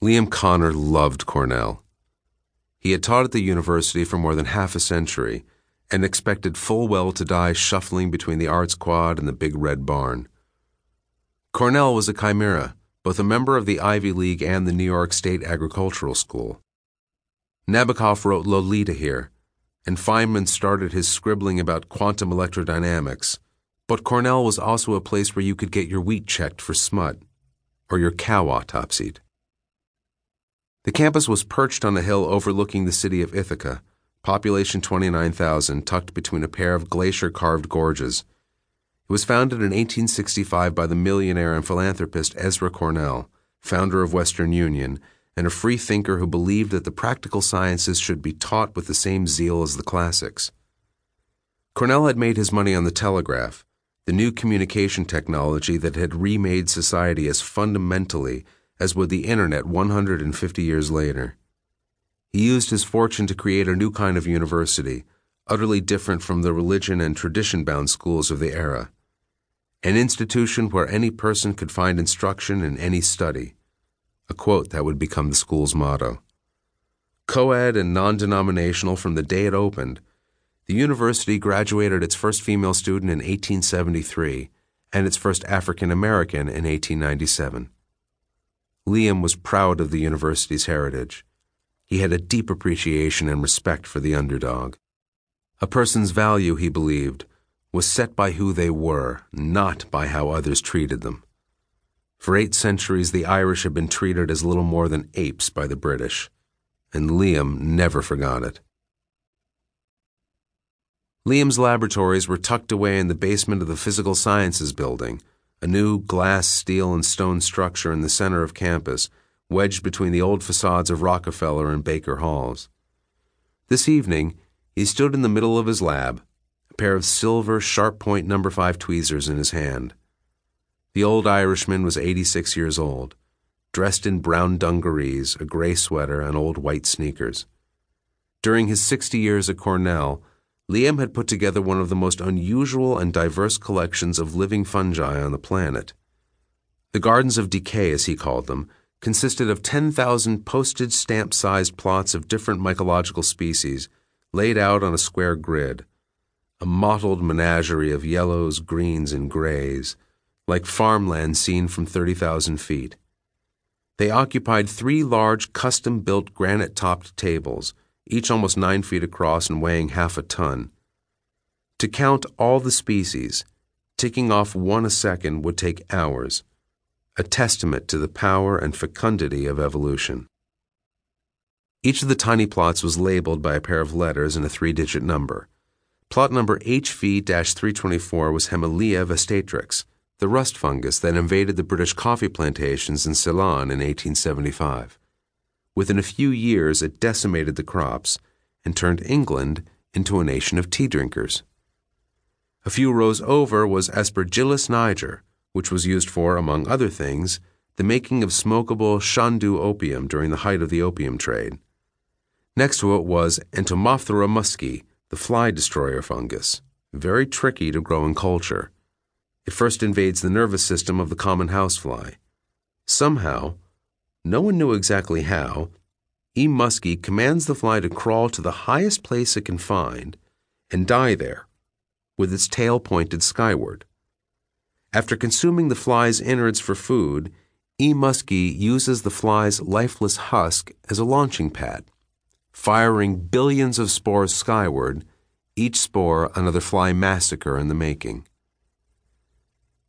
Liam Connor loved Cornell. He had taught at the university for more than half a century and expected full well to die shuffling between the arts quad and the big red barn. Cornell was a chimera, both a member of the Ivy League and the New York State Agricultural School. Nabokov wrote Lolita here, and Feynman started his scribbling about quantum electrodynamics, but Cornell was also a place where you could get your wheat checked for smut, or your cow autopsied. The campus was perched on a hill overlooking the city of Ithaca, population 29,000, tucked between a pair of glacier carved gorges. It was founded in 1865 by the millionaire and philanthropist Ezra Cornell, founder of Western Union, and a free thinker who believed that the practical sciences should be taught with the same zeal as the classics. Cornell had made his money on the telegraph, the new communication technology that had remade society as fundamentally as would the internet 150 years later. He used his fortune to create a new kind of university, utterly different from the religion and tradition bound schools of the era. An institution where any person could find instruction in any study, a quote that would become the school's motto. Co ed and non denominational from the day it opened, the university graduated its first female student in 1873 and its first African American in 1897. Liam was proud of the university's heritage. He had a deep appreciation and respect for the underdog. A person's value, he believed, was set by who they were, not by how others treated them. For eight centuries, the Irish had been treated as little more than apes by the British, and Liam never forgot it. Liam's laboratories were tucked away in the basement of the Physical Sciences building, a new glass, steel, and stone structure in the center of campus, wedged between the old facades of Rockefeller and Baker Halls. This evening, he stood in the middle of his lab, a pair of silver sharp point number 5 tweezers in his hand. The old Irishman was 86 years old, dressed in brown dungarees, a gray sweater, and old white sneakers. During his 60 years at Cornell, Liam had put together one of the most unusual and diverse collections of living fungi on the planet. The Gardens of Decay, as he called them, consisted of 10,000 postage stamp sized plots of different mycological species laid out on a square grid, a mottled menagerie of yellows, greens, and grays, like farmland seen from 30,000 feet. They occupied three large custom built granite topped tables each almost nine feet across and weighing half a ton. To count all the species, ticking off one a second would take hours, a testament to the power and fecundity of evolution. Each of the tiny plots was labeled by a pair of letters and a three digit number. Plot number HV 324 was Hemileia vastatrix, the rust fungus that invaded the British coffee plantations in Ceylon in 1875. Within a few years, it decimated the crops and turned England into a nation of tea drinkers. A few rows over was Aspergillus niger, which was used for, among other things, the making of smokable chandu opium during the height of the opium trade. Next to it was Entomophthora muscae, the fly destroyer fungus, very tricky to grow in culture. It first invades the nervous system of the common housefly. Somehow, no one knew exactly how, E. muscae commands the fly to crawl to the highest place it can find and die there, with its tail pointed skyward. After consuming the fly's innards for food, E. muscae uses the fly's lifeless husk as a launching pad, firing billions of spores skyward, each spore another fly massacre in the making.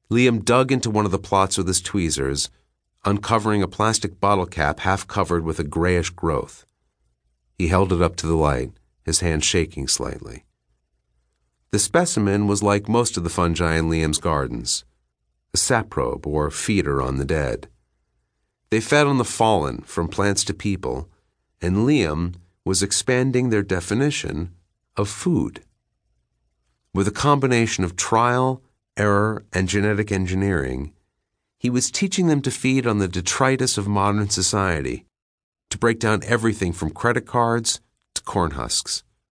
Liam dug into one of the plots with his tweezers uncovering a plastic bottle cap half covered with a grayish growth. He held it up to the light, his hand shaking slightly. The specimen was like most of the fungi in Liam's gardens a saprobe or feeder on the dead. They fed on the fallen from plants to people, and Liam was expanding their definition of food. With a combination of trial, error, and genetic engineering, he was teaching them to feed on the detritus of modern society, to break down everything from credit cards to corn husks.